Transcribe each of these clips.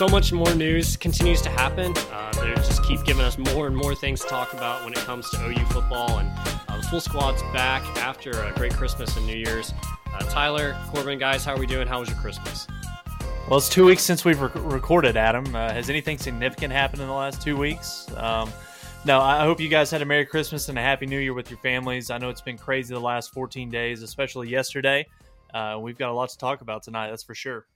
so much more news continues to happen. Uh, they just keep giving us more and more things to talk about when it comes to OU football. And uh, the full squad's back after a great Christmas and New Year's. Uh, Tyler, Corbin, guys, how are we doing? How was your Christmas? Well, it's two weeks since we've recorded, Adam. Uh, has anything significant happened in the last two weeks? Um, no, I hope you guys had a Merry Christmas and a Happy New Year with your families. I know it's been crazy the last 14 days, especially yesterday. Uh, we've got a lot to talk about tonight, that's for sure.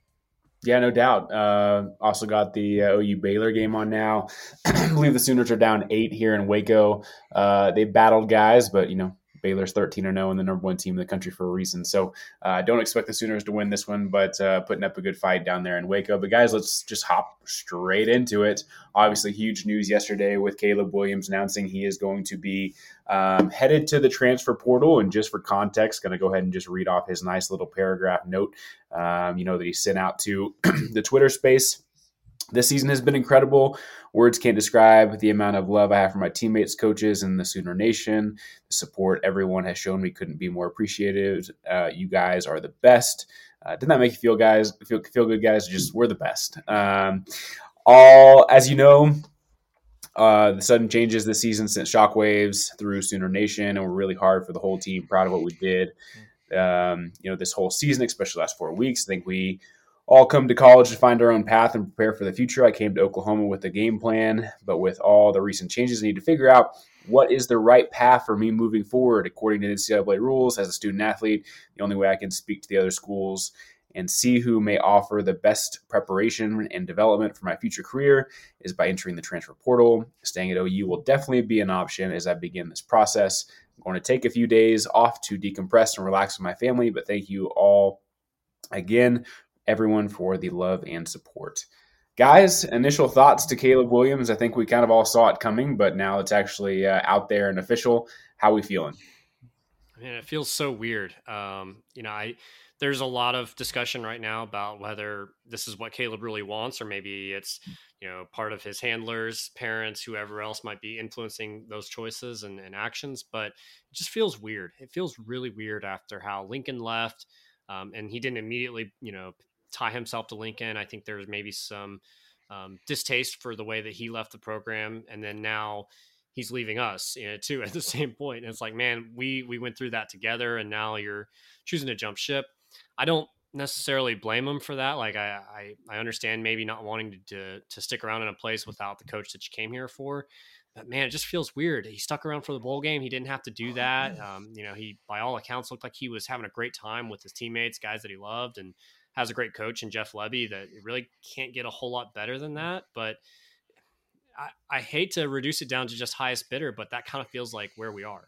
Yeah, no doubt. Uh, also got the uh, OU Baylor game on now. I believe the Sooners are down eight here in Waco. Uh, they battled guys, but you know Baylor's 13 0 and the number one team in the country for a reason. So I uh, don't expect the Sooners to win this one, but uh, putting up a good fight down there in Waco. But guys, let's just hop straight into it. Obviously, huge news yesterday with Caleb Williams announcing he is going to be um, headed to the transfer portal. And just for context, going to go ahead and just read off his nice little paragraph note, um, you know, that he sent out to the Twitter space. This season has been incredible. Words can't describe the amount of love I have for my teammates, coaches, and the Sooner Nation. The support everyone has shown me couldn't be more appreciated. Uh, you guys are the best. Uh, didn't that make you feel, guys? Feel feel good, guys? Just we're the best. Um, all as you know, uh, the sudden changes this season sent shockwaves through Sooner Nation, and we're really hard for the whole team. Proud of what we did. Um, you know, this whole season, especially last four weeks. I think we all come to college to find our own path and prepare for the future. I came to Oklahoma with a game plan, but with all the recent changes, I need to figure out what is the right path for me moving forward according to NCAA rules. As a student athlete, the only way I can speak to the other schools and see who may offer the best preparation and development for my future career is by entering the transfer portal. Staying at OU will definitely be an option as I begin this process. I'm going to take a few days off to decompress and relax with my family, but thank you all again everyone for the love and support. Guys, initial thoughts to Caleb Williams. I think we kind of all saw it coming, but now it's actually uh, out there and official. How we feeling? Man, it feels so weird. Um, you know, I there's a lot of discussion right now about whether this is what Caleb really wants, or maybe it's you know part of his handlers, parents, whoever else might be influencing those choices and, and actions. But it just feels weird. It feels really weird after how Lincoln left, um, and he didn't immediately you know tie himself to Lincoln. I think there's maybe some um, distaste for the way that he left the program, and then now he's leaving us you know, too at the same point. And it's like, man, we we went through that together, and now you're choosing to jump ship. I don't necessarily blame him for that. Like I, I, I understand maybe not wanting to, to, to stick around in a place without the coach that you came here for. But man, it just feels weird. He stuck around for the bowl game. He didn't have to do that. Um, you know, he by all accounts looked like he was having a great time with his teammates, guys that he loved, and has a great coach in Jeff Lebby that really can't get a whole lot better than that. But I, I hate to reduce it down to just highest bidder, but that kind of feels like where we are.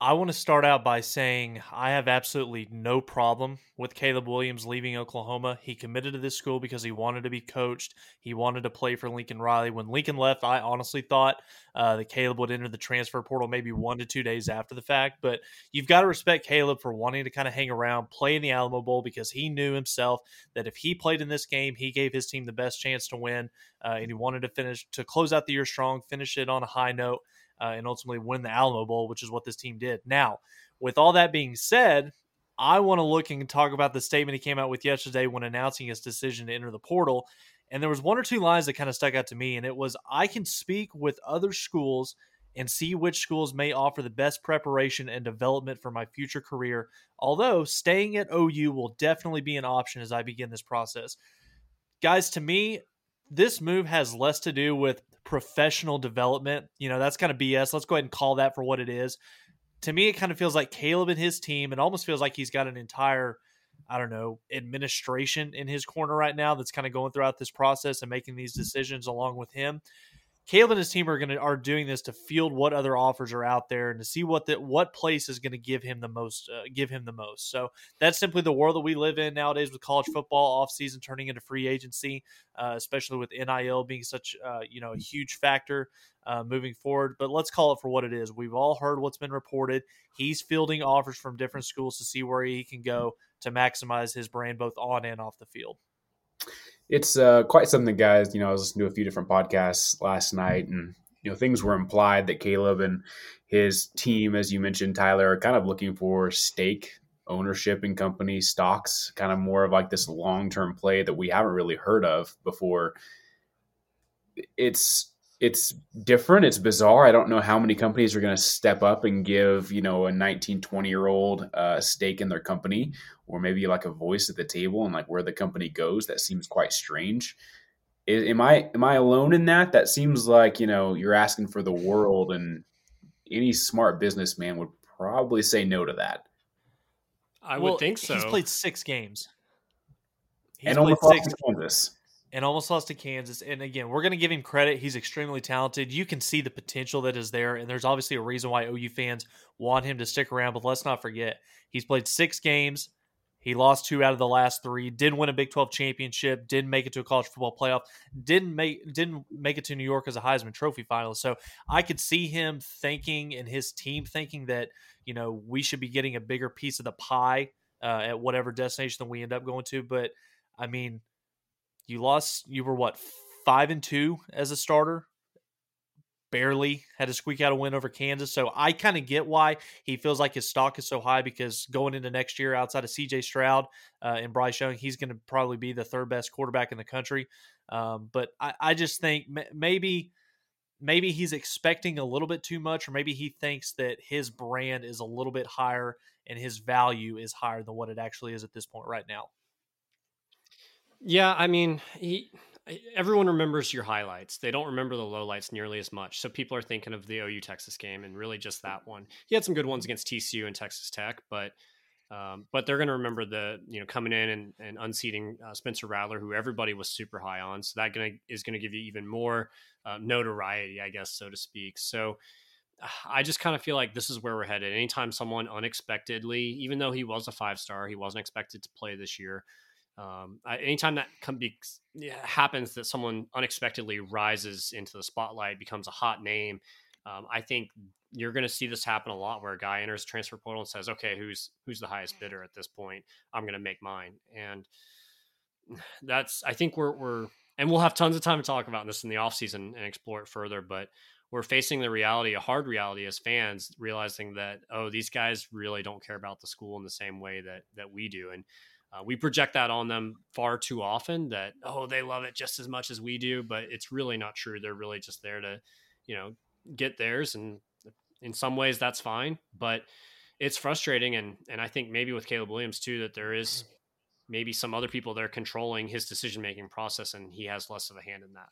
I want to start out by saying I have absolutely no problem with Caleb Williams leaving Oklahoma. He committed to this school because he wanted to be coached. He wanted to play for Lincoln Riley. When Lincoln left, I honestly thought uh, that Caleb would enter the transfer portal maybe one to two days after the fact. But you've got to respect Caleb for wanting to kind of hang around, play in the Alamo Bowl because he knew himself that if he played in this game, he gave his team the best chance to win. Uh, and he wanted to finish to close out the year strong, finish it on a high note uh, and ultimately win the Alamo Bowl, which is what this team did. Now, with all that being said, I want to look and talk about the statement he came out with yesterday when announcing his decision to enter the portal. And there was one or two lines that kind of stuck out to me, and it was I can speak with other schools and see which schools may offer the best preparation and development for my future career. Although staying at OU will definitely be an option as I begin this process. Guys, to me, this move has less to do with professional development. You know, that's kind of BS. Let's go ahead and call that for what it is. To me, it kind of feels like Caleb and his team, it almost feels like he's got an entire, I don't know, administration in his corner right now that's kind of going throughout this process and making these mm-hmm. decisions along with him. Caleb and his team are to are doing this to field what other offers are out there and to see what that what place is going to give him the most uh, give him the most. So that's simply the world that we live in nowadays with college football off season turning into free agency, uh, especially with NIL being such uh, you know a huge factor uh, moving forward. But let's call it for what it is. We've all heard what's been reported. He's fielding offers from different schools to see where he can go to maximize his brand both on and off the field it's uh, quite something, guys. You know, I was listening to a few different podcasts last night, and you know, things were implied that Caleb and his team, as you mentioned, Tyler, are kind of looking for stake ownership in company stocks, kind of more of like this long term play that we haven't really heard of before. It's it's different. It's bizarre. I don't know how many companies are going to step up and give you know a 19, 20 year old uh, stake in their company, or maybe like a voice at the table and like where the company goes. That seems quite strange. Is, am I am I alone in that? That seems like you know you're asking for the world, and any smart businessman would probably say no to that. I well, would think so. He's played six games. He's and almost lost to Kansas. And almost lost to Kansas. And again, we're going to give him credit. He's extremely talented. You can see the potential that is there. And there's obviously a reason why OU fans want him to stick around. But let's not forget, he's played six games. He lost two out of the last three. Didn't win a Big Twelve championship. Didn't make it to a college football playoff. Didn't make didn't make it to New York as a Heisman Trophy finalist. So I could see him thinking and his team thinking that you know we should be getting a bigger piece of the pie uh, at whatever destination that we end up going to. But I mean, you lost. You were what five and two as a starter barely had to squeak out a win over Kansas. So I kind of get why he feels like his stock is so high because going into next year, outside of CJ Stroud uh, and Bryce Young, he's going to probably be the third best quarterback in the country. Um, but I, I, just think maybe maybe he's expecting a little bit too much, or maybe he thinks that his brand is a little bit higher and his value is higher than what it actually is at this point right now. Yeah, I mean, he everyone remembers your highlights. They don't remember the lowlights nearly as much. So people are thinking of the OU Texas game and really just that one. He had some good ones against TCU and Texas Tech, but um, but they're going to remember the you know coming in and, and unseating uh, Spencer Rattler, who everybody was super high on. So that gonna is going to give you even more uh, notoriety, I guess, so to speak. So. I just kind of feel like this is where we're headed. Anytime someone unexpectedly, even though he was a five star, he wasn't expected to play this year. Um, I, anytime that come be, happens that someone unexpectedly rises into the spotlight, becomes a hot name, um, I think you're going to see this happen a lot, where a guy enters transfer portal and says, "Okay, who's who's the highest bidder at this point? I'm going to make mine." And that's I think we're we're and we'll have tons of time to talk about this in the offseason and explore it further, but we're facing the reality, a hard reality as fans, realizing that oh, these guys really don't care about the school in the same way that that we do, and uh, we project that on them far too often that, oh, they love it just as much as we do, but it's really not true. They're really just there to, you know, get theirs. And in some ways that's fine, but it's frustrating. And, and I think maybe with Caleb Williams too, that there is maybe some other people that are controlling his decision-making process and he has less of a hand in that.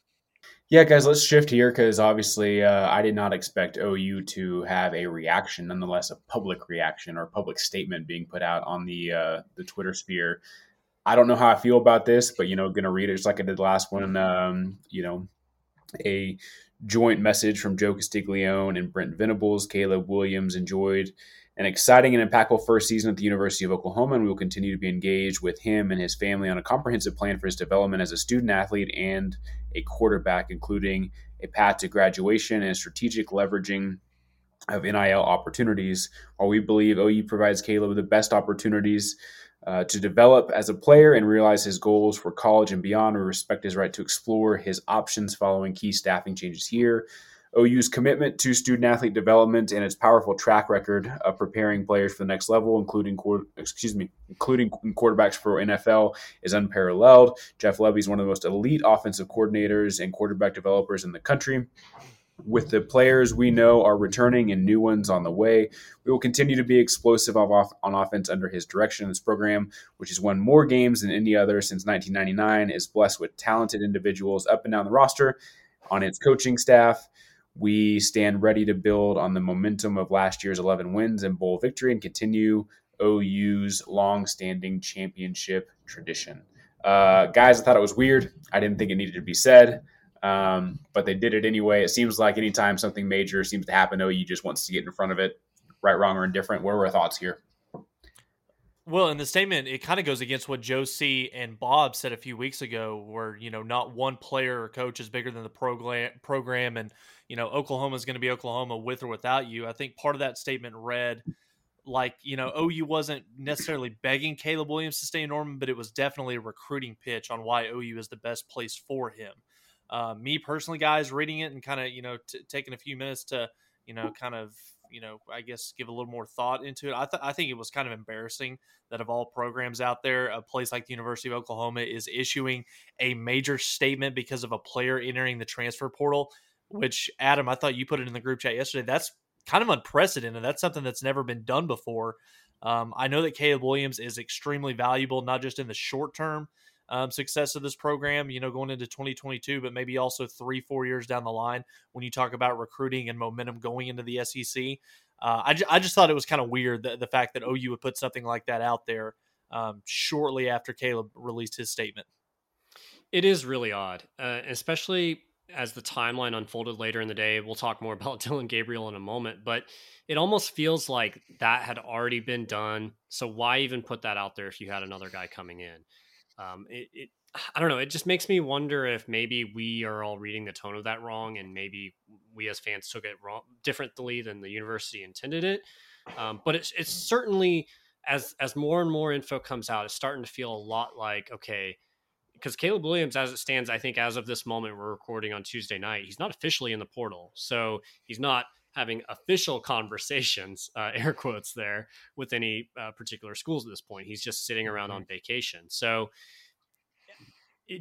Yeah, guys, let's shift here because obviously uh, I did not expect OU to have a reaction, nonetheless, a public reaction or public statement being put out on the uh, the Twitter sphere. I don't know how I feel about this, but you know, going to read it just like I did the last one. Um, you know, a joint message from Joe Castiglione and Brent Venables. Caleb Williams enjoyed an exciting and impactful first season at the University of Oklahoma, and we will continue to be engaged with him and his family on a comprehensive plan for his development as a student athlete and a quarterback, including a path to graduation and strategic leveraging of NIL opportunities. While we believe OU provides Caleb the best opportunities uh, to develop as a player and realize his goals for college and beyond, we respect his right to explore his options following key staffing changes here. OU's commitment to student athlete development and its powerful track record of preparing players for the next level, including excuse me, including quarterbacks for NFL, is unparalleled. Jeff Lebby is one of the most elite offensive coordinators and quarterback developers in the country. With the players we know are returning and new ones on the way, we will continue to be explosive on, offense under his direction. This program, which has won more games than any other since 1999, is blessed with talented individuals up and down the roster on its coaching staff. We stand ready to build on the momentum of last year's 11 wins and bowl victory and continue OU's long-standing championship tradition. Uh, guys, I thought it was weird. I didn't think it needed to be said, um, but they did it anyway. It seems like anytime something major seems to happen, OU just wants to get in front of it, right, wrong, or indifferent. What are our thoughts here? Well, in the statement, it kind of goes against what Joe C and Bob said a few weeks ago, where you know not one player or coach is bigger than the program. Program, and you know Oklahoma is going to be Oklahoma with or without you. I think part of that statement read like you know OU wasn't necessarily begging Caleb Williams to stay in Norman, but it was definitely a recruiting pitch on why OU is the best place for him. Uh, me personally, guys, reading it and kind of you know t- taking a few minutes to you know kind of you know, I guess give a little more thought into it. I, th- I think it was kind of embarrassing that of all programs out there, a place like the University of Oklahoma is issuing a major statement because of a player entering the transfer portal. Which Adam, I thought you put it in the group chat yesterday. That's kind of unprecedented. That's something that's never been done before. Um, I know that Caleb Williams is extremely valuable, not just in the short term um, success of this program, you know, going into 2022, but maybe also three, four years down the line when you talk about recruiting and momentum going into the SEC. Uh, I, just thought it was kind of weird the, the fact that OU would put something like that out there um, shortly after Caleb released his statement. It is really odd, uh, especially as the timeline unfolded later in the day. We'll talk more about Dillon Gabriel in a moment, but it almost feels like that had already been done. So why even put that out there if you had another guy coming in? Um, it, it, I don't know. It just makes me wonder if maybe we are all reading the tone of that wrong, and maybe we as fans took it wrong differently than the university intended it. Um, but it's it's certainly as as more and more info comes out, it's starting to feel a lot like okay, because Caleb Williams, as it stands, I think as of this moment, we're recording on Tuesday night. He's not officially in the portal, so he's not having official conversations, uh, air quotes there, with any uh, particular schools at this point. He's just sitting around mm-hmm. on vacation. So,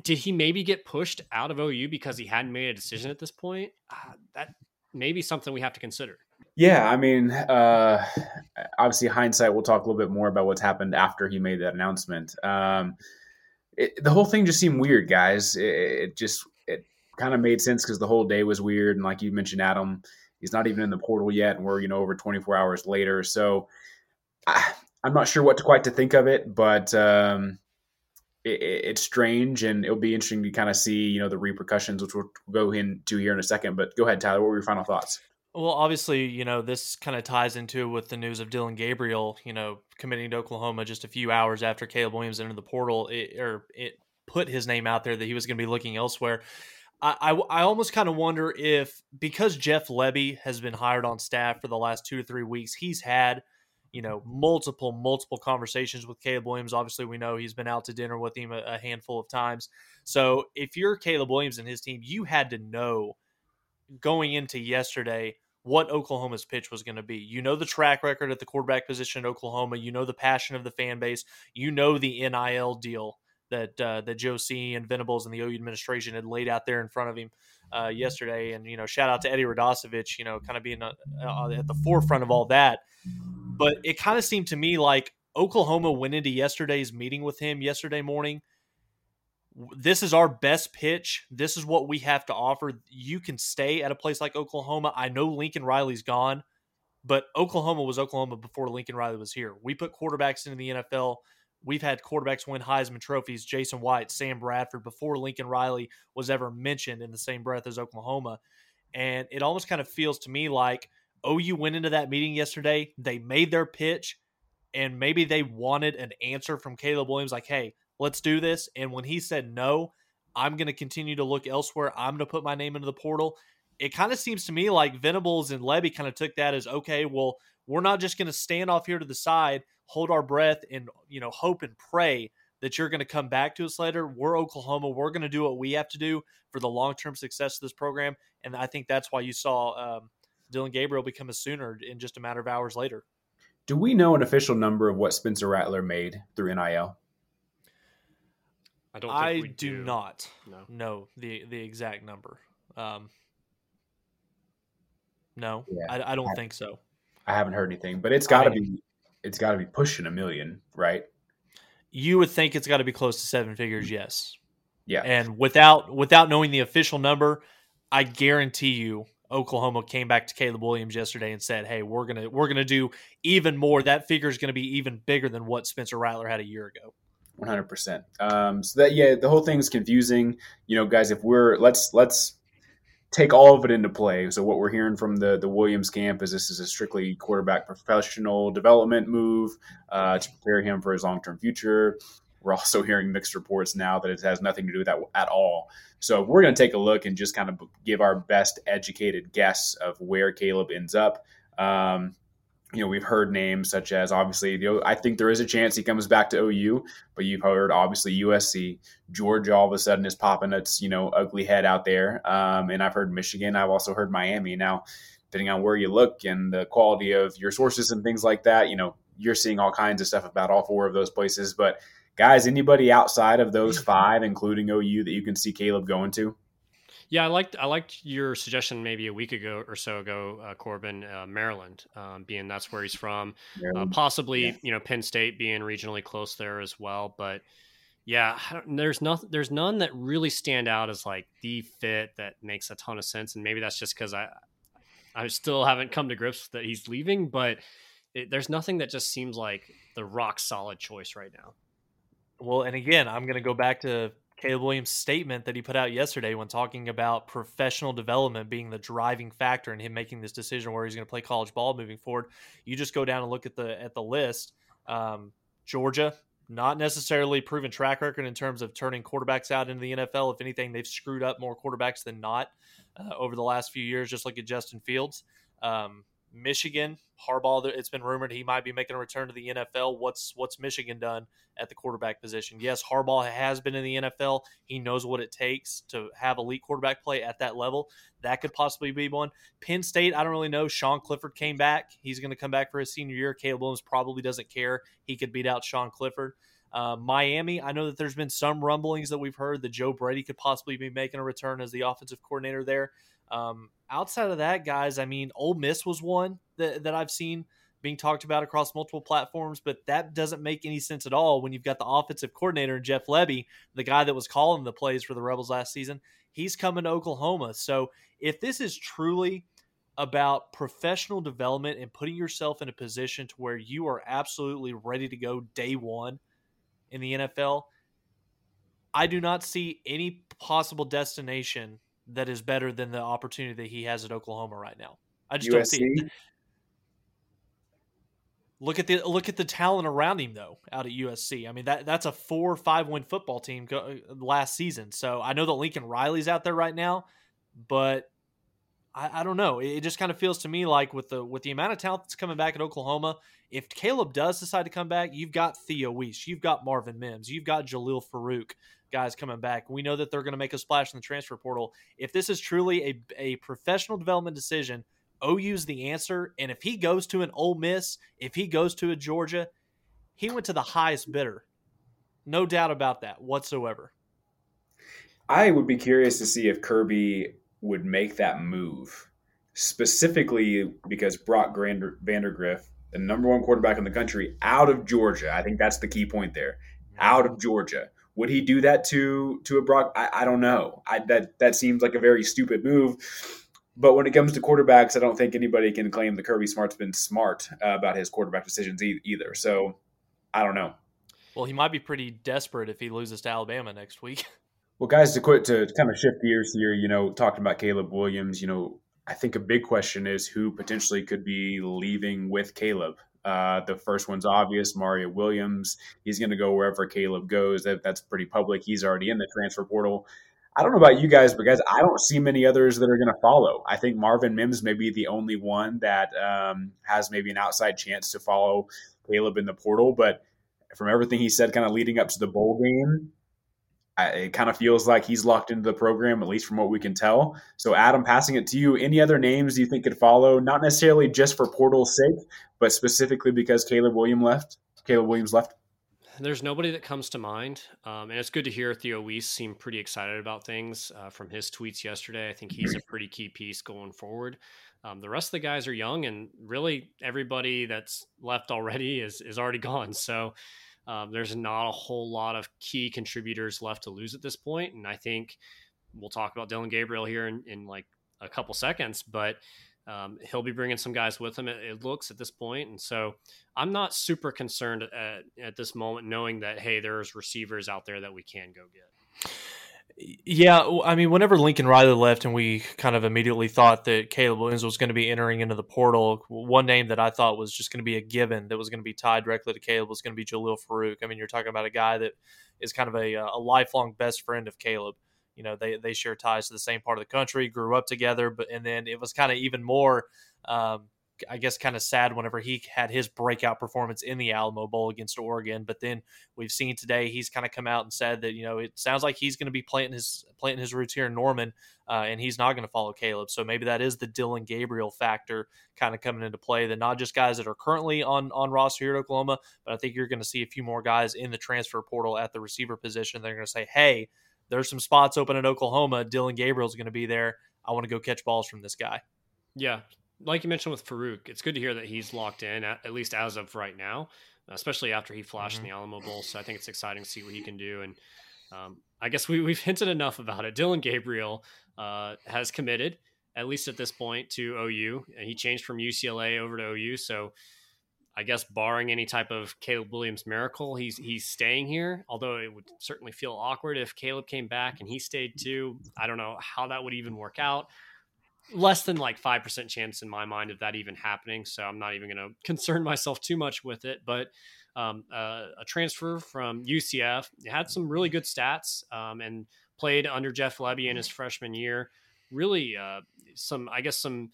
did he maybe get pushed out of OU because he hadn't made a decision at this point? Uh, that may be something we have to consider. Yeah, I mean, uh, obviously, hindsight. We'll talk a little bit more about what's happened after he made that announcement. Um, it, the whole thing just seemed weird, guys. It, it just it kind of made sense because the whole day was weird, and like you mentioned, Adam, He's not even in the portal yet, and we're you know over 24 hours later. So I, am not sure what to quite to think of it, but um, it, it's strange, and it'll be interesting to kind of see you know the repercussions, which we'll go into here in a second. But go ahead, Tyler. What were your final thoughts? Well, obviously, you know, this kind of ties into with the news of Dillon Gabriel, you know, committing to Oklahoma just a few hours after Caleb Williams entered the portal, it, or it put his name out there that he was going to be looking elsewhere. I, I, almost kind of wonder if because Jeff Lebby has been hired on staff for the last two to three weeks, he's had you know multiple multiple conversations with Caleb Williams. Obviously, we know he's been out to dinner with him a, a handful of times. So if you're Caleb Williams and his team, you had to know going into yesterday what Oklahoma's pitch was going to be. You know the track record at the quarterback position in Oklahoma. You know the passion of the fan base. You know the NIL deal that uh, that Joe C and Venables and the OU administration had laid out there in front of him uh, yesterday. And you know, shout out to Eddie Radosevich, you know, kind of being uh, uh, at the forefront of all that. But it kind of seemed to me like Oklahoma went into yesterday's meeting with him yesterday morning. This is our best pitch. This is what we have to offer. You can stay at a place like Oklahoma. I know Lincoln Riley's gone, but Oklahoma was Oklahoma before Lincoln Riley was here. We put quarterbacks into the NFL We've had quarterbacks win Heisman trophies, Jason White, Sam Bradford, before Lincoln Riley was ever mentioned in the same breath as Oklahoma. And it almost kind of feels to me like OU went into that meeting yesterday. They made their pitch, and maybe they wanted an answer from Caleb Williams like, hey, let's do this. And when he said no, I'm going to continue to look elsewhere. I'm going to put my name into the portal. It kind of seems to me like Venables and Lebby kind of took that as okay, well, we're not just going to stand off here to the side, hold our breath, and you know hope and pray that you're going to come back to us later. We're Oklahoma. We're going to do what we have to do for the long term success of this program, and I think that's why you saw um, Dillon Gabriel become a Sooner in just a matter of hours later. Do we know an official number of what Spencer Rattler made through NIL? I don't. I do, do, not no. know the the exact number. Um, no, yeah. I, I, don't I, think so. I haven't heard anything, but it's got to be it's got to be pushing a million, right? You would think it's got to be close to seven figures, yes. Yeah. And without without knowing the official number, I guarantee you Oklahoma came back to Caleb Williams yesterday and said, "Hey, we're gonna we're gonna do even more. That figure is going to be even bigger than what Spencer Rattler had a year ago." One hundred percent. Um, so that yeah, the whole thing is confusing. You know, guys, if we're let's let's take all of it into play. So what we're hearing from the the Williams camp is this is a strictly quarterback professional development move uh, to prepare him for his long term future. We're also hearing mixed reports now that it has nothing to do with that at all. So we're going to take a look and just kind of give our best educated guess of where Caleb ends up. Um, you know, we've heard names such as obviously, you know, I think there is a chance he comes back to OU, but you've heard obviously USC, Georgia all of a sudden is popping its, you know, ugly head out there. Um, and I've heard Michigan. I've also heard Miami. Now, depending on where you look and the quality of your sources and things like that, you know, you're seeing all kinds of stuff about all four of those places. But guys, anybody outside of those five, including OU, that you can see Caleb going to? Yeah, I liked I liked your suggestion maybe a week ago or so ago, uh, Corbin, uh, Maryland, um, being that's where he's from. Uh, possibly, yeah. you know, Penn State being regionally close there as well. But yeah, there's nothing, there's none that really stand out as like the fit that makes a ton of sense. And maybe that's just because I I still haven't come to grips that he's leaving, but it, there's nothing that just seems like the rock solid choice right now. Well, and again, I'm going to go back to Caleb Williams' statement that he put out yesterday when talking about professional development being the driving factor in him making this decision where he's going to play college ball moving forward. You just go down and look at the at the list. Um, Georgia, not necessarily proven track record in terms of turning quarterbacks out into the NFL. If anything, they've screwed up more quarterbacks than not uh, over the last few years. Just look at Justin Fields. Um, Michigan, Harbaugh. It's been rumored he might be making a return to the NFL. What's what's Michigan done at the quarterback position? Yes, Harbaugh has been in the NFL. He knows what it takes to have elite quarterback play at that level. That could possibly be one. Penn State, I don't really know. Sean Clifford came back. He's going to come back for his senior year. Caleb Williams probably doesn't care. He could beat out Sean Clifford. Uh, Miami, I know that there's been some rumblings that we've heard that Joe Brady could possibly be making a return as the offensive coordinator there. Um, outside of that, guys, I mean, Ole Miss was one that, that I've seen being talked about across multiple platforms, but that doesn't make any sense at all when you've got the offensive coordinator Jeff Lebby, the guy that was calling the plays for the Rebels last season. He's coming to Oklahoma. So if this is truly about professional development and putting yourself in a position to where you are absolutely ready to go day one in the NFL, I do not see any possible destination that is better than the opportunity that he has at Oklahoma right now. I just USC? don't see it. Look at the look at the talent around him though out at USC. I mean that that's a four or five win football team go, last season. So I know that Lincoln Riley's out there right now, but I, I don't know. It just kind of feels to me like with the with the amount of talent that's coming back at Oklahoma, if Caleb does decide to come back, you've got Theo Wease, you've got Marvin Mims, you've got Jalil Farooq, guys coming back. We know that they're going to make a splash in the transfer portal. If this is truly a, a professional development decision, OU's the answer. And if he goes to an Ole Miss, if he goes to a Georgia, he went to the highest bidder. No doubt about that whatsoever. I would be curious to see if Kirby would make that move specifically because Brock Grander, Vandagriff, the number one quarterback in the country, out of Georgia. I think that's the key point there. Out of Georgia would he do that to to a Brock? I, I don't know. I, that that seems like a very stupid move. But when it comes to quarterbacks, I don't think anybody can claim that Kirby Smart's been smart uh, about his quarterback decisions e- either. So I don't know. Well, he might be pretty desperate if he loses to Alabama next week. Well, guys, to quit to kind of shift gears here, you know, talking about Caleb Williams, you know, I think a big question is who potentially could be leaving with Caleb. Uh, the first one's obvious. Mario Williams. He's going to go wherever Caleb goes. That that's pretty public. He's already in the transfer portal. I don't know about you guys, but guys, I don't see many others that are going to follow. I think Marvin Mims may be the only one that um, has maybe an outside chance to follow Caleb in the portal. But from everything he said, kind of leading up to the bowl game, it kind of feels like he's locked into the program, at least from what we can tell. So, Adam, passing it to you. Any other names you think could follow? Not necessarily just for portal's sake, but specifically because Caleb Williams left. Caleb Williams left. There's nobody that comes to mind, um, and it's good to hear Theo Wease seem pretty excited about things uh, from his tweets yesterday. I think he's a pretty key piece going forward. Um, the rest of the guys are young, and really everybody that's left already is is already gone. So um, there's not a whole lot of key contributors left to lose at this point, and I think we'll talk about Dillon Gabriel here in, in like a couple seconds, but um, he'll be bringing some guys with him. It, it, looks at this point, and so I'm not super concerned at, at this moment, knowing that hey, there's receivers out there that we can go get. Yeah, I mean, whenever Lincoln Riley left, and we kind of immediately thought that Caleb Williams was going to be entering into the portal, one name that I thought was just going to be a given that was going to be tied directly to Caleb was going to be Jalil Farooq. I mean, you're talking about a guy that is kind of a, a lifelong best friend of Caleb. You know, they they share ties to the same part of the country, grew up together, but and then it was kind of even more um, I guess kind of sad whenever he had his breakout performance in the Alamo Bowl against Oregon. But then we've seen today he's kind of come out and said that you know it sounds like he's going to be planting his planting his roots here in Norman, uh, and he's not going to follow Caleb. So maybe that is the Dillon Gabriel factor kind of coming into play. That not just guys that are currently on on roster here at Oklahoma, but I think you're going to see a few more guys in the transfer portal at the receiver position. They're going to say, hey. There's some spots open at Oklahoma. Dillon Gabriel's going to be there. I want to go catch balls from this guy. Yeah, like you mentioned with Farooq, it's good to hear that he's locked in at, at least as of right now, especially after he flashed mm-hmm. in the Alamo Bowl. So I think it's exciting to see what he can do. And um, I guess we, we've hinted enough about it. Dillon Gabriel uh, has committed, at least at this point, to OU, and he changed from UCLA over to OU. So I guess barring any type of Caleb Williams miracle, he's he's staying here. Although it would certainly feel awkward if Caleb came back and he stayed too. I don't know how that would even work out less than like 5% chance in my mind of that even happening. So I'm not even going to concern myself too much with it. But um, uh, a transfer from UCF had some really good stats um, and played under Jeff Lebby in his freshman year. Really, uh, some, I guess, some.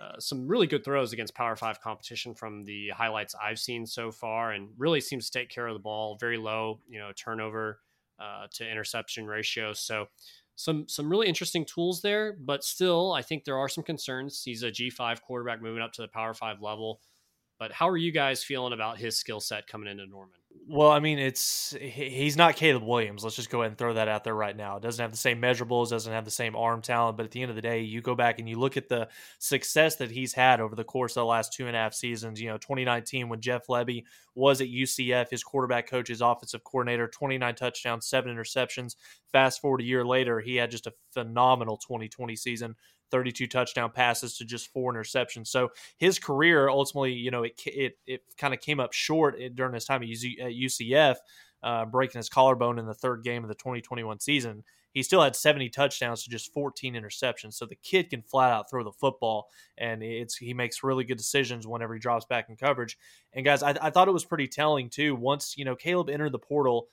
Uh, some really good throws against Power Five competition from the highlights I've seen so far, and really seems to take care of the ball. Very low, you know, turnover uh, to interception ratio. So some some really interesting tools there, but still, I think there are some concerns. He's a G5 quarterback moving up to the Power Five level. But how are you guys feeling about his skill set coming into Norman? Well, I mean, it's he's not Caleb Williams. Let's just go ahead and throw that out there right now. It doesn't have the same measurables, doesn't have the same arm talent, but at the end of the day, you go back and you look at the success that he's had over the course of the last two and a half seasons. You know, 2019 when Jeff Lebby was at UCF, his quarterback coach, his offensive coordinator, 29 touchdowns, seven interceptions. Fast forward a year later, he had just a phenomenal 2020 season 32 touchdown passes to just four interceptions. So his career ultimately, you know, it it, it kind of came up short during his time at, UCF, uh, breaking his collarbone in the third game of the 2021 season. He still had 70 touchdowns to just 14 interceptions. So the kid can flat out throw the football, and it's he makes really good decisions whenever he drops back in coverage. And guys, I, I thought it was pretty telling too. Once you know Caleb entered the portal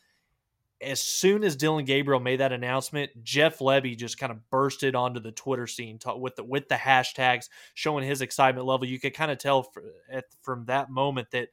as soon as Dillon Gabriel made that announcement, Jeff Lebby just kind of bursted onto the Twitter scene with the with the hashtags, showing his excitement level. You could kind of tell at from that moment that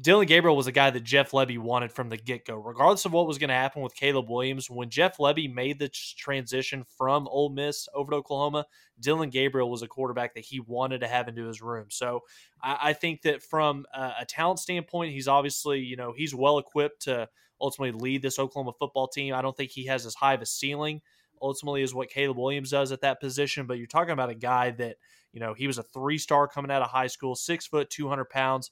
Dillon Gabriel was a guy that Jeff Lebby wanted from the get go, regardless of what was going to happen with Caleb Williams. When Jeff Lebby made the transition from Ole Miss over to Oklahoma, Dillon Gabriel was a quarterback that he wanted to have into his room. So I, I think that from a, a talent standpoint, he's obviously you know he's well equipped to ultimately lead this Oklahoma football team. I don't think he has as high of a ceiling ultimately as what Caleb Williams does at that position, but you're talking about a guy that, you know, he was a three star coming out of high school, six foot, 200 pounds.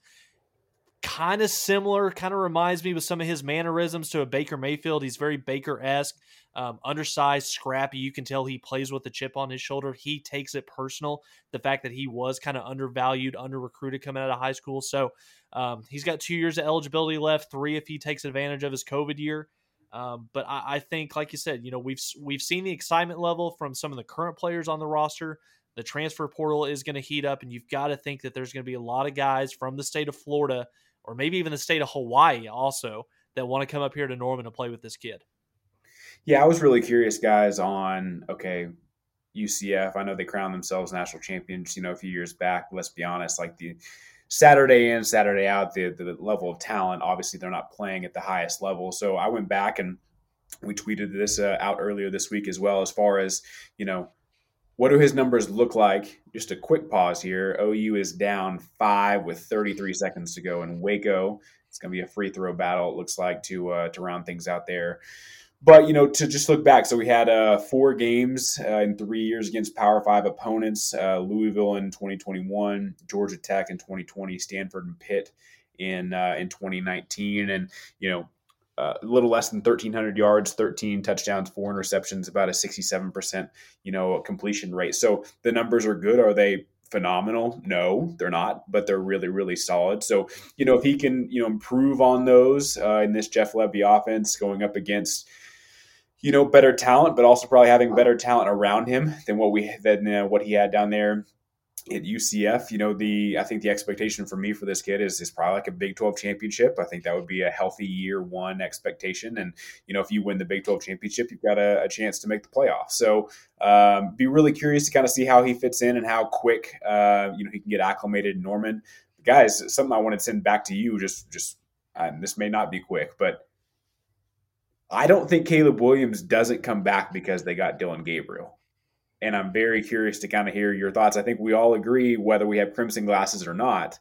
Kind of similar, kind of reminds me with some of his mannerisms to a Baker Mayfield. He's very Baker esque, um, undersized, scrappy. You can tell he plays with a chip on his shoulder. He takes it personal. The fact that he was kind of undervalued, under recruited coming out of high school. So um, he's got two years of eligibility left, three if he takes advantage of his COVID year. Um, but I, I, think, like you said, you know we've we've seen the excitement level from some of the current players on the roster. The transfer portal is going to heat up, and you've got to think that there's going to be a lot of guys from the state of Florida or maybe even the state of Hawaii also that want to come up here to Norman to play with this kid. Yeah, I was really curious, guys, on okay, UCF. I know they crowned themselves national champions, you know, a few years back. Let's be honest, like the Saturday in, Saturday out, the, the level of talent, obviously they're not playing at the highest level. So I went back and we tweeted this uh, out earlier this week as well, as far as, you know, what do his numbers look like? Just a quick pause here. OU is down five with 33 seconds to go in Waco. It's going to be a free throw battle, it looks like, to uh, to round things out there but you know to just look back so we had uh, four games uh, in three years against power five opponents uh, louisville in 2021 georgia tech in 2020 stanford and pitt in uh, in 2019 and you know uh, a little less than 1300 yards 13 touchdowns four interceptions about a 67% you know completion rate. So the numbers are good. Are they phenomenal? No they're not but they're really really solid. So you know if he can you know improve on those uh, in this jeff lebby offense going up against you know, better talent, but also probably having better talent around him than what we than uh, what he had down there at UCF, you know, the I think the expectation for me for this kid is is probably like a Big 12 championship. I think that would be a healthy year one expectation. And, you know, if you win the Big 12 championship, you've got a, a chance to make the playoffs. So um, be really curious to kind of see how he fits in and how quick uh, you know he can get acclimated in Norman. Guys, something I want to send back to you, just just and this may not be quick, but I don't think Caleb Williams doesn't come back because they got Dillon Gabriel and I'm very curious to kind of hear your thoughts. I think we all agree, whether we have crimson glasses or not,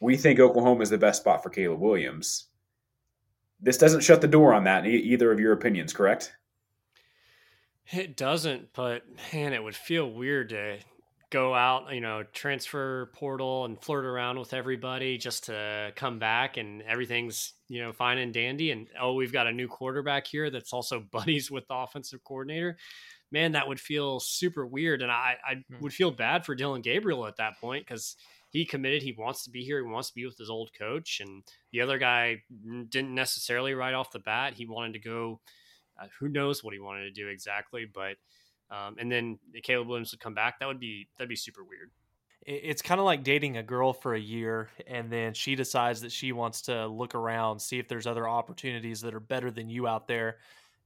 we think Oklahoma is the best spot for Caleb Williams. This doesn't shut the door on that, either of your opinions, correct? It doesn't, but man, it would feel weird to go out, you know, transfer portal and flirt around with everybody just to come back and everything's, you know, fine and dandy. And oh, we've got a new quarterback here that's also buddies with the offensive coordinator man, that would feel super weird. And I, I hmm. would feel bad for Dillon Gabriel at that point because he committed. He wants to be here. He wants to be with his old coach. And the other guy didn't necessarily right off the bat. He wanted to go. Uh, who knows what he wanted to do exactly? But um, and then Caleb Williams would come back. That would be that'd be super weird. It's kind of like dating a girl for a year, and then she decides that she wants to look around, see if there's other opportunities that are better than you out there.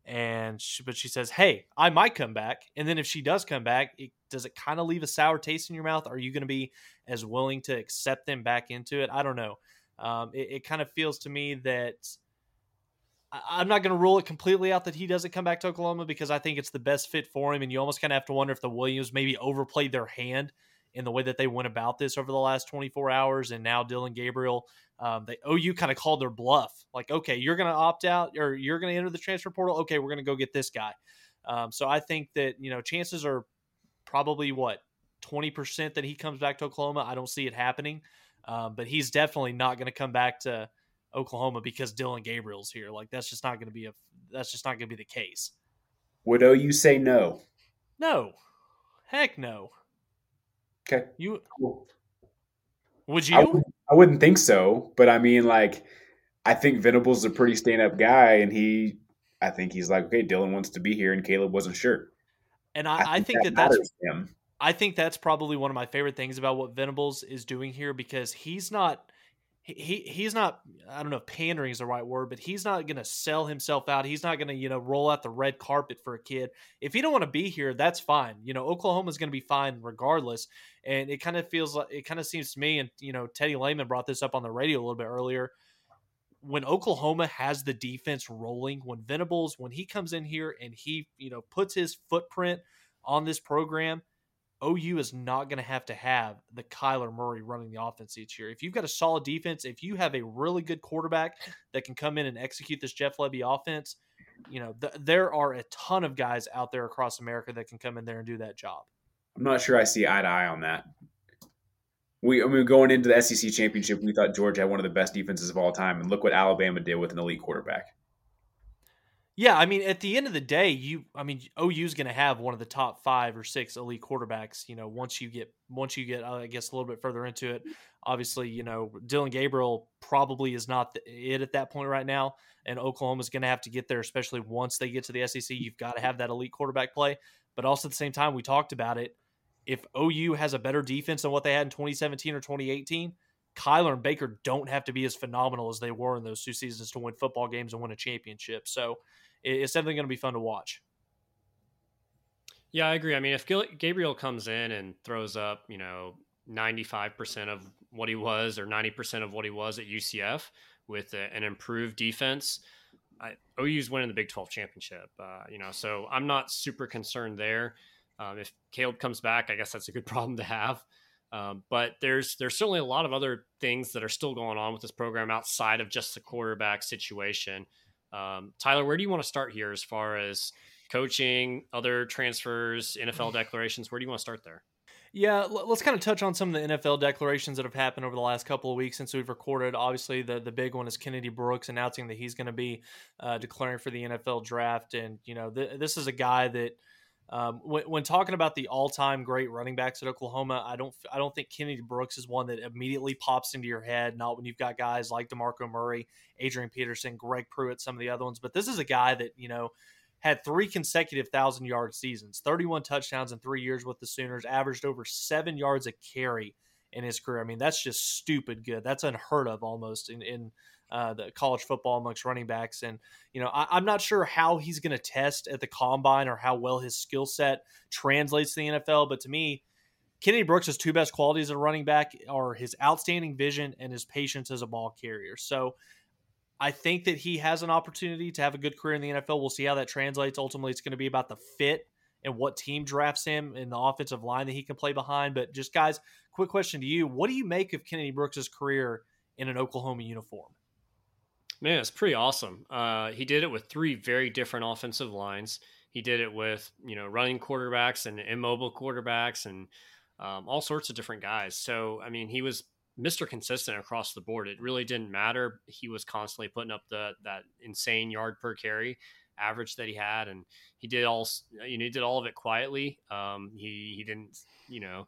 And she, but she says hey i might come back. And then if she does come back it, does it kind of leave a sour taste in your mouth? Are you going to be as willing to accept them back into it? I don't know. Um, it, it kind of feels to me that I, am not going to rule it completely out that he doesn't come back to oklahoma because i think it's the best fit for him and you almost kind of have to wonder if the williams maybe overplayed their hand in the way that they went about this over the last 24 hours and now Dillon gabriel um, they OU kind of called their bluff. Like, okay, you're going to opt out or you're going to enter the transfer portal. Okay, we're going to go get this guy. Um, so I think that you know chances are probably what twenty percent that he comes back to Oklahoma. I don't see it happening, um, but he's definitely not going to come back to Oklahoma because Dillon Gabriel's here. Like that's just not going to be a that's just not going to be the case. Would OU say no? No, heck no. Okay, you would you? I wouldn't think so, but I mean, like, I think Venables is a pretty stand up guy, and he, I think he's like, okay, Dillon wants to be here, and Caleb wasn't sure. And I, I think, I think that, that that's him. I think that's probably one of my favorite things about what Venables is doing here because he's not he he's not I don't know if pandering is the right word, but he's not going to sell himself out. He's not going to you know roll out the red carpet for a kid. If he don't want to be here, that's fine. You know Oklahoma's going to be fine regardless. And it kind of feels like it kind of seems to me, and you know Teddy Lehman brought this up on the radio a little bit earlier. When Oklahoma has the defense rolling, when Venables when he comes in here and he you know puts his footprint on this program OU is not going to have to have the Kyler Murray running the offense each year. If you've got a solid defense, if you have a really good quarterback that can come in and execute this Jeff Lebby offense, you know, th- there are a ton of guys out there across America that can come in there and do that job. I'm not sure I see eye to eye on that. We, I mean, going into the SEC championship, we thought Georgia had one of the best defenses of all time, and look what Alabama did with an elite quarterback. Yeah, I mean, at the end of the day, you, I mean, OU is going to have one of the top five or six elite quarterbacks. You know, once you get, once you get, I guess, a little bit further into it. Mm-hmm. Obviously, you know, Dillon Gabriel probably is not the, it at that point right now, and Oklahoma is going to have to get there, especially once they get to the SEC. You've got to have that elite quarterback play, but also at the same time, we talked about it. If OU has a better defense than what they had in 2017 or 2018, Kyler and Baker don't have to be as phenomenal as they were in those two seasons to win football games and win a championship. So it's definitely going to be fun to watch. Yeah, I agree. I mean, if Gabriel comes in and throws up, you know, 95% of what he was or 90% of what he was at UCF with a, an improved defense, I, OU's winning the Big 12 championship. Uh, you know, so I'm not super concerned there. Um, if Caleb comes back, I guess that's a good problem to have. Um, but there's there's certainly a lot of other things that are still going on with this program outside of just the quarterback situation. Um, Tyler, where do you want to start here as far as coaching, other transfers, NFL declarations? Where do you want to start there? Yeah, let's kind of touch on some of the NFL declarations that have happened over the last couple of weeks since we've recorded. Obviously, the the big one is Kennedy Brooks announcing that he's going to be uh, declaring for the NFL draft, and you know th- this is a guy that um, when, when, talking about the all-time great running backs at Oklahoma, I don't I don't think Kennedy Brooks is one that immediately pops into your head. Not when you've got guys like Demarco Murray, Adrian Peterson, Greg Pruitt, some of the other ones. But this is a guy that you know had three consecutive thousand yard seasons, 31 touchdowns in three years with the Sooners, averaged over seven yards a carry in his career. I mean, that's just stupid good. That's unheard of almost in, in uh, the college football amongst running backs. And, you know, I, am not sure how he's going to test at the combine or how well his skill set translates to the NFL. But to me, Kennedy Brooks' two best qualities as a running back are his outstanding vision and his patience as a ball carrier. So I think that he has an opportunity to have a good career in the NFL. We'll see how that translates. Ultimately, it's going to be about the fit and what team drafts him in the offensive line that he can play behind. But just guys, quick question to you: What do you make of Kennedy Brooks' career in an Oklahoma uniform? Man, it's pretty awesome. Uh, he did it with three very different offensive lines. He did it with you know running quarterbacks and immobile quarterbacks and um, all sorts of different guys. So I mean, he was Mr. Consistent across the board. It really didn't matter. He was constantly putting up the that insane yard per carry average that he had, and he did all you know he did all of it quietly. Um, he he didn't you know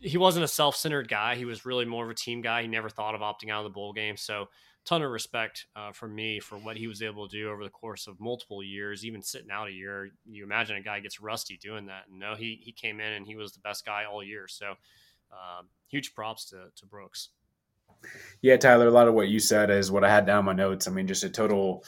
he wasn't a self centered guy. He was really more of a team guy. He never thought of opting out of the bowl game. So ton of respect uh, for me for what he was able to do over the course of multiple years, even sitting out a year. You imagine a guy gets rusty doing that. no, he he came in and he was the best guy all year. So um, huge props to, to Brooks. Yeah, Tyler, a lot of what you said is what I had down my notes. I mean, just a total,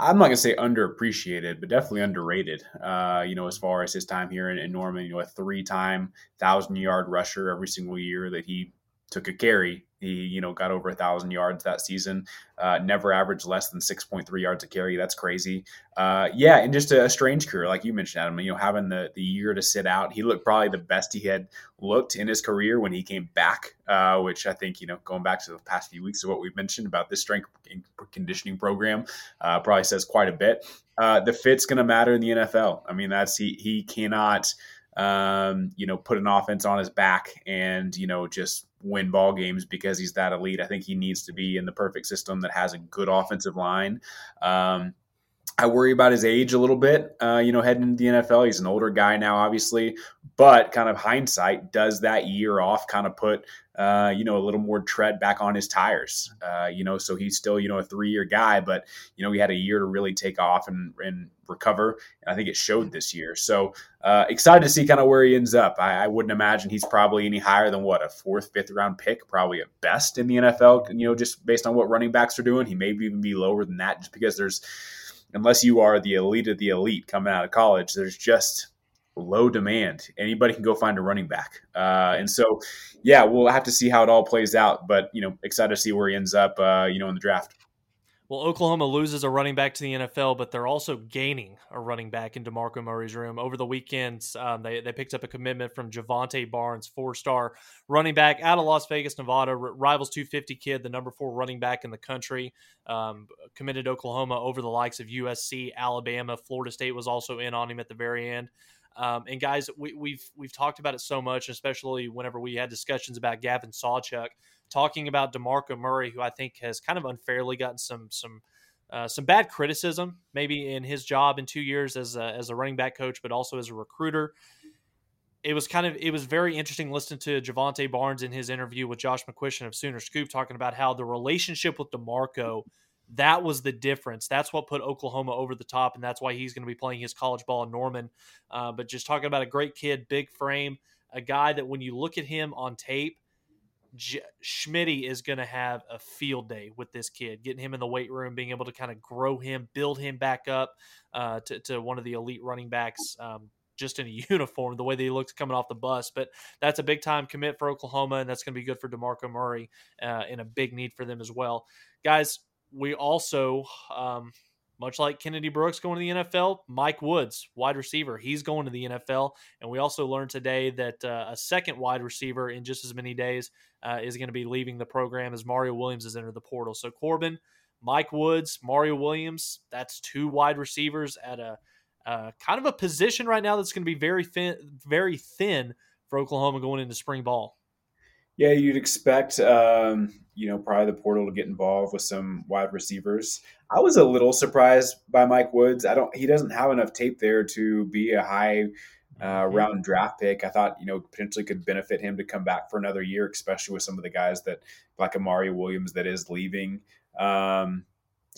I'm not to say underappreciated, but definitely underrated, uh, you know, as far as his time here in, in Norman, you know, a three time thousand yard rusher every single year that he took a carry he, you know, got over a thousand yards that season. Uh, never averaged less than six point three yards a carry. That's crazy. Uh, yeah, and just a, strange career, like you mentioned, Adam. You know, having the the year to sit out, he looked probably the best he had looked in his career when he came back. Uh, which I think, you know, going back to the past few weeks of what we've mentioned about this strength conditioning program, uh, probably says quite a bit. Uh, the fit's going to matter in the NFL. I mean, that's he he cannot um, you know, put an offense on his back and, you know, just win ball games because he's that elite. I think he needs to be in the perfect system that has a good offensive line. Um, I worry about his age a little bit, uh, you know, heading into the NFL. He's an older guy now, obviously, but kind of hindsight, does that year off kind of put, uh, you know, a little more tread back on his tires? Uh, you know, so he's still, you know, a three year guy, but, you know, he had a year to really take off and, and recover. And I think it showed this year. So uh, excited to see kind of where he ends up. I, I, wouldn't imagine he's probably any higher than what, a fourth, fifth round pick, probably at best in the NFL, you know, just based on what running backs are doing. He may even be lower than that just because there's, unless you are the elite of the elite coming out of college, there's just low demand. Anybody can go find a running back. Uh, and so, yeah, we'll have to see how it all plays out. But, you know, excited to see where he ends up, uh, you know, in the draft. Well, Oklahoma loses a running back to the NFL, but they're also gaining a running back in DeMarco Murray's room. Over the weekends, um, they, they picked up a commitment from Jovantae Barnes, four star running back out of Las Vegas, Nevada, rivals 250 kid, the number four running back in the country. Um, committed Oklahoma over the likes of USC, Alabama, Florida State was also in on him at the very end. Um, and guys, we, we've we've talked about it so much, especially whenever we had discussions about Gavin Sawchuk talking about DeMarco Murray, who I think has kind of unfairly gotten some some uh, some bad criticism, maybe in his job in two years as a, as a running back coach, but also as a recruiter. It was kind of it was very interesting listening to Jovantae Barnes in his interview with Josh McCuistion of Sooner Scoop talking about how the relationship with DeMarco that was the difference. That's what put Oklahoma over the top, and that's why he's going to be playing his college ball in Norman. Uh, but just talking about a great kid, big frame, a guy that when you look at him on tape, J- Schmitty is going to have a field day with this kid, getting him in the weight room, being able to kind of grow him, build him back up uh, to, to one of the elite running backs. Um, just in a uniform, the way they looked coming off the bus. But that's a big time commit for Oklahoma, and that's going to be good for DeMarco Murray uh, and a big need for them as well. Guys, we also um, much like Kennedy Brooks going to the NFL, Mike Woods, wide receiver, he's going to the NFL. And we also learned today that uh, a second wide receiver in just as many days uh, is going to be leaving the program as Mario Williams has entered the portal. So Corbin, Mike Woods, Mario Williams, that's two wide receivers at a uh, kind of a position right now that's going to be very thin, very thin for Oklahoma going into spring ball. Yeah, you'd expect, um, you know, probably the portal to get involved with some wide receivers. I was a little surprised by Mike Woods. I don't. He doesn't have enough tape there to be a high uh, mm-hmm. round draft pick. I thought you know potentially could benefit him to come back for another year, especially with some of the guys that like Amari Williams that is leaving. Um,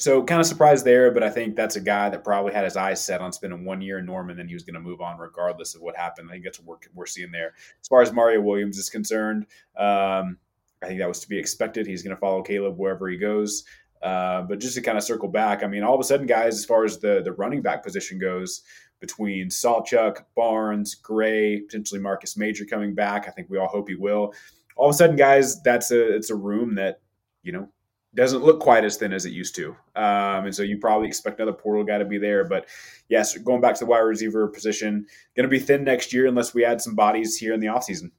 So kind of surprised there, but I think that's a guy that probably had his eyes set on spending one year in Norman, then he was going to move on regardless of what happened. I think that's what we're, we're seeing there. As far as Mario Williams is concerned, um, I think that was to be expected. He's going to follow Caleb wherever he goes. Uh, but just to kind of circle back, I mean, all of a sudden, guys, as far as the the running back position goes, between Sawchuk, Barnes, Gray, potentially Marcus Major coming back, I think we all hope he will. All of a sudden, guys, that's a it's a room that you know doesn't look quite as thin as it used to, um, and so you probably expect another portal guy to be there. But yes, going back to the wide receiver position, going to be thin next year unless we add some bodies here in the offseason.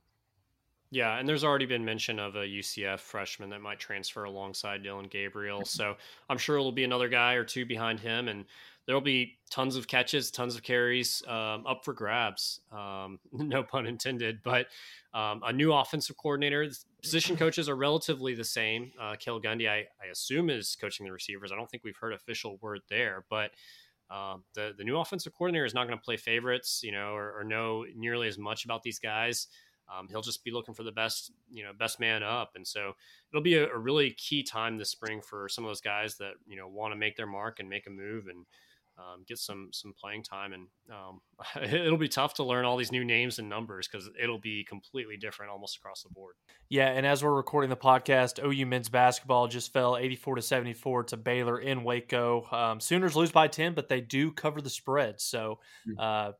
Yeah, and there's already been mention of a UCF freshman that might transfer alongside Dillon Gabriel. So I'm sure it'll be another guy or two behind him, and there'll be tons of catches, tons of carries um, up for grabs. Um, no pun intended, but um, a new offensive coordinator. Position coaches are relatively the same. Uh, Cale Gundy, I, I, assume, is coaching the receivers. I don't think we've heard official word there, but um, the the new offensive coordinator is not going to play favorites, you know, or, or know nearly as much about these guys. Um, he'll just be looking for the best, you know, best man up, and so it'll be a, a, really key time this spring for some of those guys that you know want to make their mark and make a move and um, get some some playing time. And um, it'll be tough to learn all these new names and numbers because it'll be completely different almost across the board. Yeah, and as we're recording the podcast, OU men's basketball just fell eighty four to seventy four to Baylor in Waco. Um, Sooners lose by ten, but they do cover the spread. So. Hmm. Uh,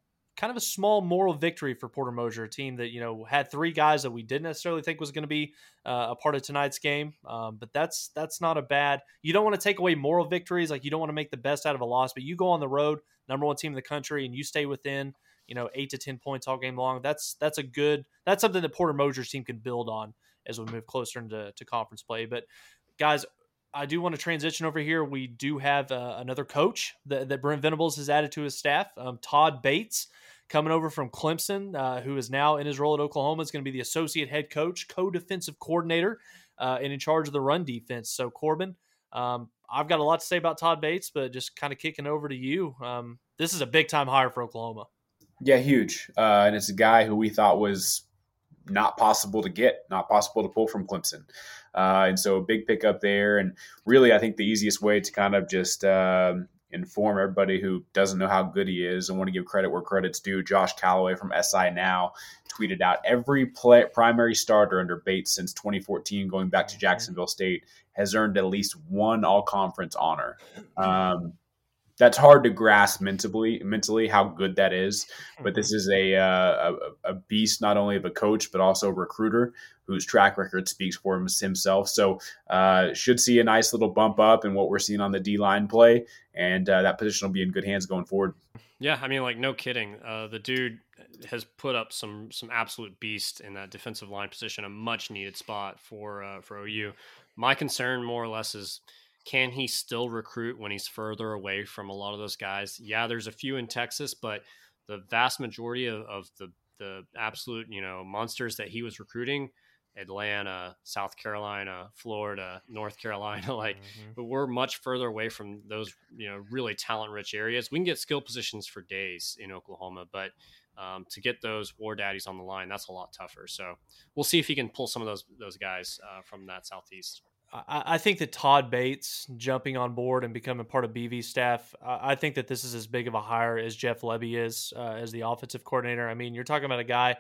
kind of a small moral victory for Porter Moser, a team that you know had three guys that we didn't necessarily think was going to be uh, a part of tonight's game. Um, but that's that's not a bad. You don't want to take away moral victories, like you don't want to make the best out of a loss. But you go on the road, number one team in the country, and you stay within you know eight to ten points all game long. That's that's a good. That's something that Porter Moser's team can build on as we move closer into to conference play. But guys, I do want to transition over here. We do have uh, another coach that, that Brent Venables has added to his staff, um, Todd Bates coming over from Clemson, uh, who is now in his role at Oklahoma, is going to be the associate head coach, co-defensive coordinator, uh, and in charge of the run defense. So Corbin, um, I've got a lot to say about Todd Bates, but just kind of kicking over to you. Um, this is a big time hire for Oklahoma. Yeah, huge, uh, and it's a guy who we thought was not possible to get, not possible to pull from Clemson. Uh, and so a big pickup there. And really, I think the easiest way to kind of just um, inform everybody who doesn't know how good he is and want to give credit where credit's due. Josh Calloway from SI Now tweeted out every play, primary starter under Bates since 2014, going back to. Jacksonville State, has earned at least one All Conference honor. Um, that's hard to grasp mentally mentally how good that is but this is a, uh, a, a beast not only of a coach but also a recruiter whose track record speaks for himself. So uh, should see a nice little bump up in what we're seeing on the d line play and uh, that position will be in good hands going forward. Yeah i mean like no kidding. Uh, the dude has put up some some absolute beast in that defensive line position a much needed spot for uh, for ou my concern more or less is can he still recruit when he's further away from a lot of those guys? Yeah, there's a few in Texas, but the vast majority of, of the the absolute you know monsters that he was recruiting Atlanta, South Carolina, Florida, North Carolina, like mm-hmm. but we're much further away from those, you know, really talent rich areas. We can get skill positions for days in Oklahoma, but um, to get those war daddies on the line, that's a lot tougher. So we'll see if he can pull some of those those guys uh, from that southeast. I, think that Todd Bates jumping on board and becoming part of BV staff, I think that this is as big of a hire as Jeff Lebby is uh, as the offensive coordinator. I mean, you're talking about a guy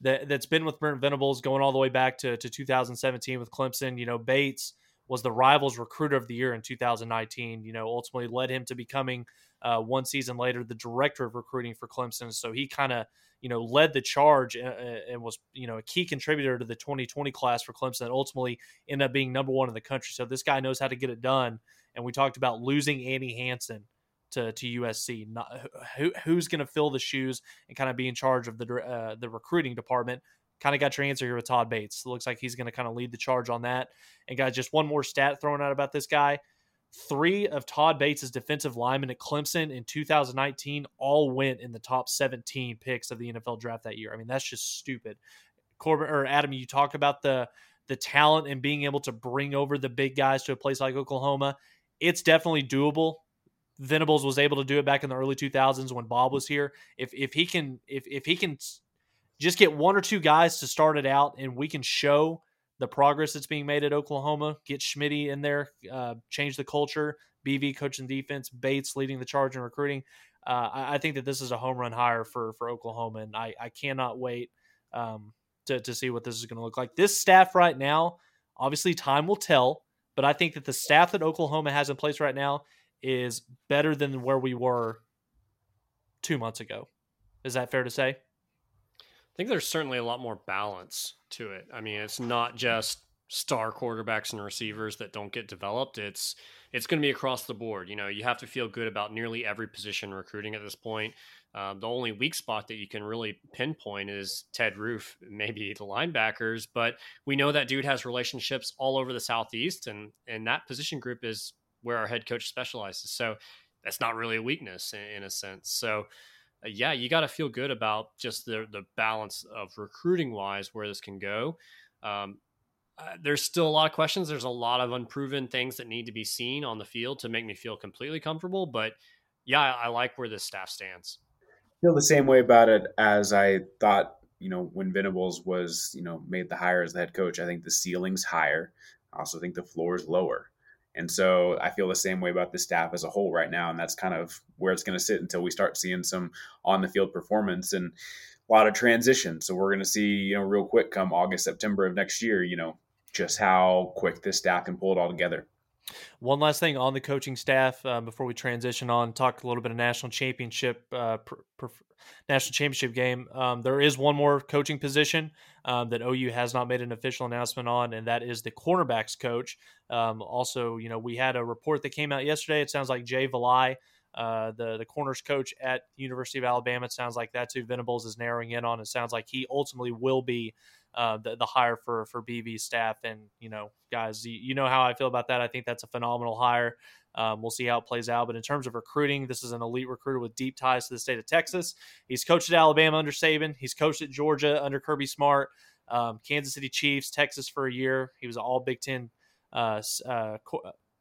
that that's been with Brent Venables going all the way back to, to 2017 with Clemson. You know, Bates was the rivals recruiter of the year in 2019. You know, ultimately led him to becoming uh, one season later the director of recruiting for Clemson. So he kind of you know, led the charge and, and, was, you know, a key contributor to the 2020 class for Clemson that ultimately ended up being number one in the country. So this guy knows how to get it done. And we talked about losing Andy Hansen to, to USC. Not, who, who's going to fill the shoes and kind of be in charge of the uh, the recruiting department? Kind of got your answer here with Todd Bates. It looks like he's going to kind of lead the charge on that. And guys, just one more stat thrown out about this guy three of Todd Bates' defensive linemen at Clemson in 2019 all went in the top 17 picks of the NFL draft that year. I mean, that's just stupid. Corbin or Adam, you talk about the the talent and being able to bring over the big guys to a place like Oklahoma. It's definitely doable. Venables was able to do it back in the early 2000s when Bob was here. If if he can if if he can just get one or two guys to start it out and we can show the progress that's being made at Oklahoma. Get Schmitty in there, uh, change the culture. BV coaching defense, Bates leading the charge in recruiting. Uh, I, I, think that this is a home run hire for for Oklahoma, and I, I cannot wait um, to to see what this is going to look like. This staff right now, obviously, time will tell, but I think that the staff that Oklahoma has in place right now is better than where we were two months ago. Is that fair to say? I think there's certainly a lot more balance to it. I mean, it's not just star quarterbacks and receivers that don't get developed. It's it's going to be across the board. You know, you have to feel good about nearly every position recruiting at this point. Um, the only weak spot that you can really pinpoint is Ted Roof, maybe the linebackers, but we know that dude has relationships all over the southeast, and and that position group is where our head coach specializes. So that's not really a weakness in, in a sense. So yeah, you got to feel good about just the the balance of recruiting wise where this can go. Um, uh, there's still a lot of questions. There's a lot of unproven things that need to be seen on the field to make me feel completely comfortable. But yeah, I, I like where this staff stands. I feel the same way about it as I thought. You know, when Venables was you know made the hire as the head coach, I think the ceiling's higher. I also think the floor is lower. And so I feel the same way about the staff as a whole right now. And that's kind of where it's going to sit until we start seeing some on the field performance and a lot of transition. So we're going to see, you know, real quick come August, September of next year, you know, just how quick this staff can pull it all together. One last thing on the coaching staff uh, before we transition on, talk a little bit of national championship, uh, national championship game. Um, there is one more coaching position um, that OU has not made an official announcement on, and that is the cornerbacks coach. Um, also, you know, we had a report that came out yesterday. It sounds like Jay Valai, uh, the the corners coach at University of Alabama, it sounds like that's who Venables is narrowing in on. It sounds like he ultimately will be uh, the, the hire for for BV staff. And you know, guys, you, you, know how I feel about that. I think that's a phenomenal hire. Um, we'll see how it plays out. But in terms of recruiting, this is an elite recruiter with deep ties to the state of Texas. He's coached at Alabama under Saban. He's coached at Georgia under Kirby Smart. Um, Kansas City Chiefs, Texas for a year. He was All Big Ten uh, uh,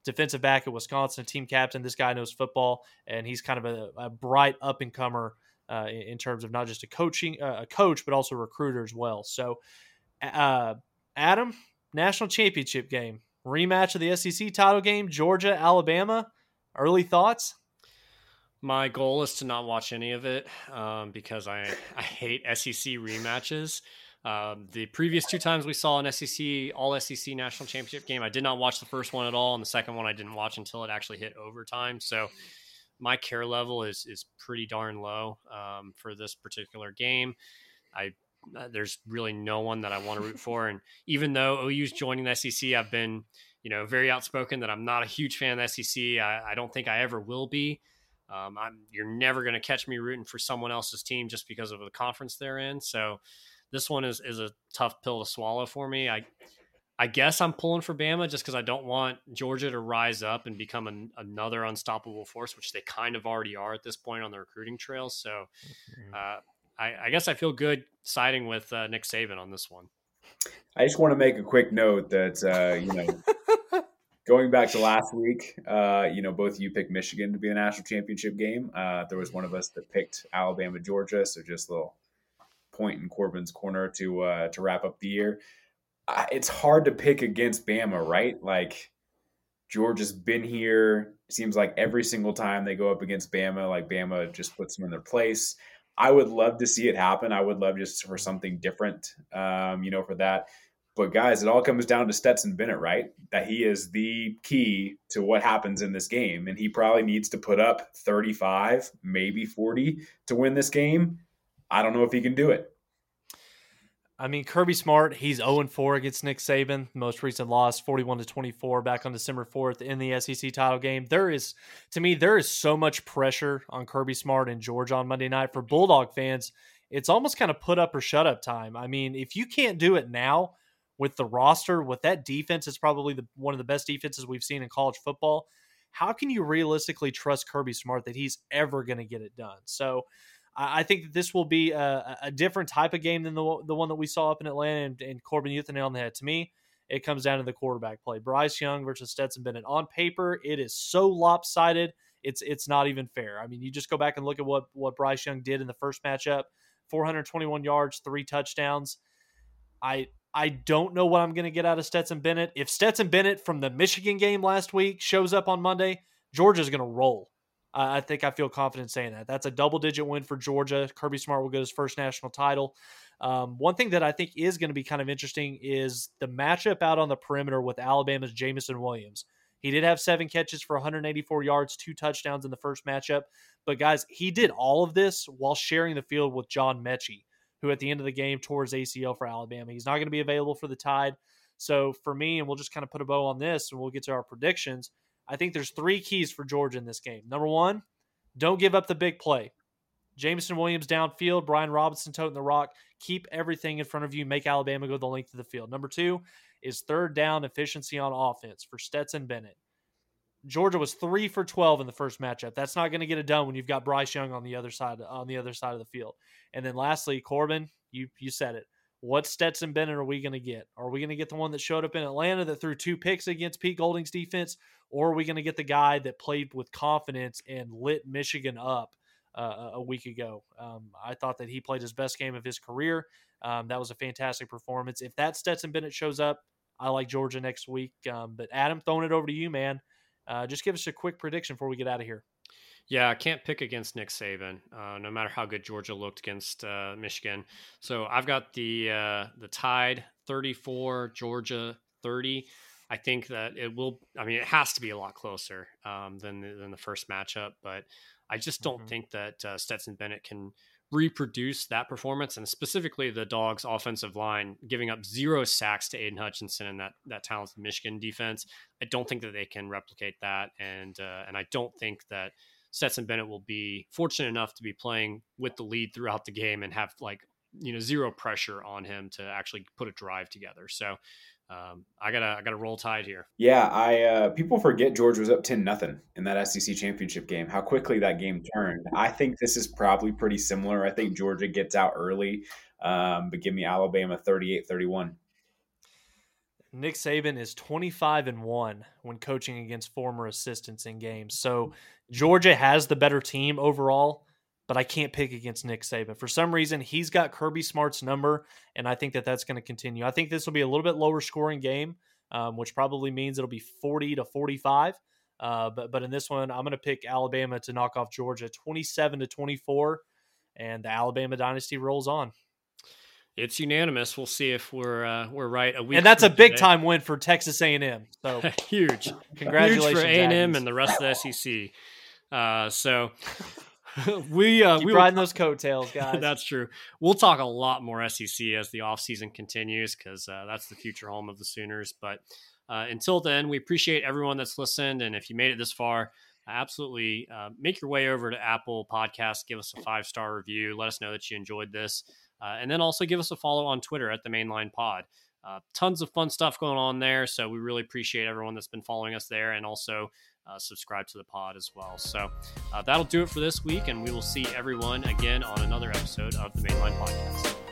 defensive back at Wisconsin, team captain. This guy knows football, and he's kind of a, a bright up and comer uh, in, terms of not just a coaching uh, a coach, but also recruiter as well. So, uh, Adam, national championship game rematch of the SEC title game, Georgia Alabama. Early thoughts? My goal is to not watch any of it um, because I I hate SEC rematches. Um, the previous two times we saw an SEC All SEC national championship game, I did not watch the first one at all, and the second one I didn't watch until it actually hit overtime. So my care level is is pretty darn low um, for this particular game. I uh, there's really no one that I want to root for, and even though OU's joining the SEC, I've been you know very outspoken that I'm not a huge fan of the SEC. I, I don't think I ever will be. Um, you're never going to catch me rooting for someone else's team just because of the conference they're in. So this one is is a tough pill to swallow for me. I I guess I'm pulling for Bama just because I don't want Georgia to rise up and become an, another unstoppable force, which they kind of already are at this point on the recruiting trail. So uh, I, I, guess I feel good siding with uh, Nick Saban on this one. I just want to make a quick note that uh, you know, going back to last week, uh, you know, both you picked Michigan to be the national championship game. Uh, there was one of us that picked Alabama, Georgia. So just a little point in Corbin's corner to uh, to wrap up the year it's hard to pick against Bama, right? Like Georgia's been here. Seems like every single time they go up against Bama, like Bama just puts them in their place. I would love to see it happen. I would love just for something different, um, you know, for that. But guys, it all comes down to Stetson Bennett, right? That he is the key to what happens in this game, and he probably needs to put up 35, maybe 40 to win this game. I don't know if he can do it. I mean, Kirby Smart, he's 0 4 against Nick Saban. Most recent loss, 41 to 24, back on December 4th in the SEC title game. There is, to me, there is so much pressure on Kirby Smart and Georgia on Monday night. For Bulldog fans, it's almost kind of put up or shut up time. I mean, if you can't do it now with the roster, with that defense, it's probably the, one of the best defenses we've seen in college football. How can you realistically trust Kirby Smart that he's ever going to get it done? So, I think that this will be a, a, different type of game than the, the one that we saw up in Atlanta and, and Corbin Youth on the head. To me, it comes down to the quarterback play. Bryce Young versus Stetson Bennett. On paper, it is so lopsided. It's it's not even fair. I mean, you just go back and look at what what Bryce Young did in the first matchup: 421 yards, three touchdowns. I I don't know what I'm going to get out of Stetson Bennett. If Stetson Bennett from the Michigan game last week shows up on Monday, Georgia's going to roll. Uh, I think I feel confident saying that. That's a double digit win for Georgia. Kirby Smart will get his first national title. Um, one thing that I think is going to be kind of interesting is the matchup out on the perimeter with Alabama's Jameson Williams. He did have seven catches for 184 yards, two touchdowns in the first matchup. But guys, he did all of this while sharing the field with John Metchie, who at the end of the game tore his ACL for Alabama. He's not going to be available for the Tide. So for me, and we'll just kind of put a bow on this and we'll get to our predictions. I think there's three keys for Georgia in this game. Number one, don't give up the big play. Jameson Williams downfield, Brian Robinson toting the rock. Keep everything in front of you. Make Alabama go the length of the field. Number two is third down efficiency on offense for Stetson Bennett. Georgia was three for twelve in the first matchup. That's not going to get it done when you've got Bryce Young on the other side on the other side of the field. And then lastly, Corbin, you you said it. What Stetson Bennett are we going to get? Are we going to get the one that showed up in Atlanta that threw two picks against Pete Golding's defense, or are we going to get the guy that played with confidence and lit Michigan up uh, a week ago? Um, I thought that he played his best game of his career. Um, that was a fantastic performance. If that Stetson Bennett shows up, I like Georgia next week. Um, but Adam, throwing it over to you, man. Uh, just give us a quick prediction before we get out of here. Yeah, I can't pick against Nick Saban, uh, no matter how good Georgia looked against uh, Michigan. So I've got the uh, the Tide 34, Georgia 30. I think that it will. I mean, it has to be a lot closer um, than the, than the first matchup, but I just don't mm-hmm. think that uh, Stetson Bennett can reproduce that performance, and specifically the Dogs' offensive line giving up zero sacks to Aidan Hutchinson and that that talented Michigan defense. I don't think that they can replicate that, and uh, and I don't think that Stetson Bennett will be fortunate enough to be playing with the lead throughout the game and have like you know zero pressure on him to actually put a drive together. So um, I gotta I gotta roll tide here. Yeah, I uh, people forget George was up ten nothing in that SEC championship game. How quickly that game turned. I think this is probably pretty similar. I think Georgia gets out early, um, but give me Alabama 38-31. Nick Saban is 25 and 1 when coaching against former assistants in games. So Georgia has the better team overall, but I can't pick against Nick Saban. For some reason, he's got Kirby Smart's number, and I think that that's going to continue. I think this will be a little bit lower scoring game, um, which probably means it'll be 40 to 45. Uh, but but in this one, I'm going to pick Alabama to knock off Georgia 27 to 24, and the Alabama dynasty rolls on. It's unanimous. We'll see if we're uh, we're right. A week, and that's a big today. time win for Texas A&M. So huge, congratulations, huge for A&M and the rest of the SEC. Uh, so we uh, Keep we riding those coattails, guys. that's true. We'll talk a lot more SEC as the offseason continues because uh, that's the future home of the Sooners. But uh, until then, we appreciate everyone that's listened, and if you made it this far, absolutely uh, make your way over to Apple Podcasts, give us a five star review, let us know that you enjoyed this. Uh, and then also give us a follow on Twitter at the Mainline Pod. Uh, tons of fun stuff going on there. So we really appreciate everyone that's been following us there and also uh, subscribe to the pod as well. So uh, that'll do it for this week. And we will see everyone again on another episode of the Mainline Podcast.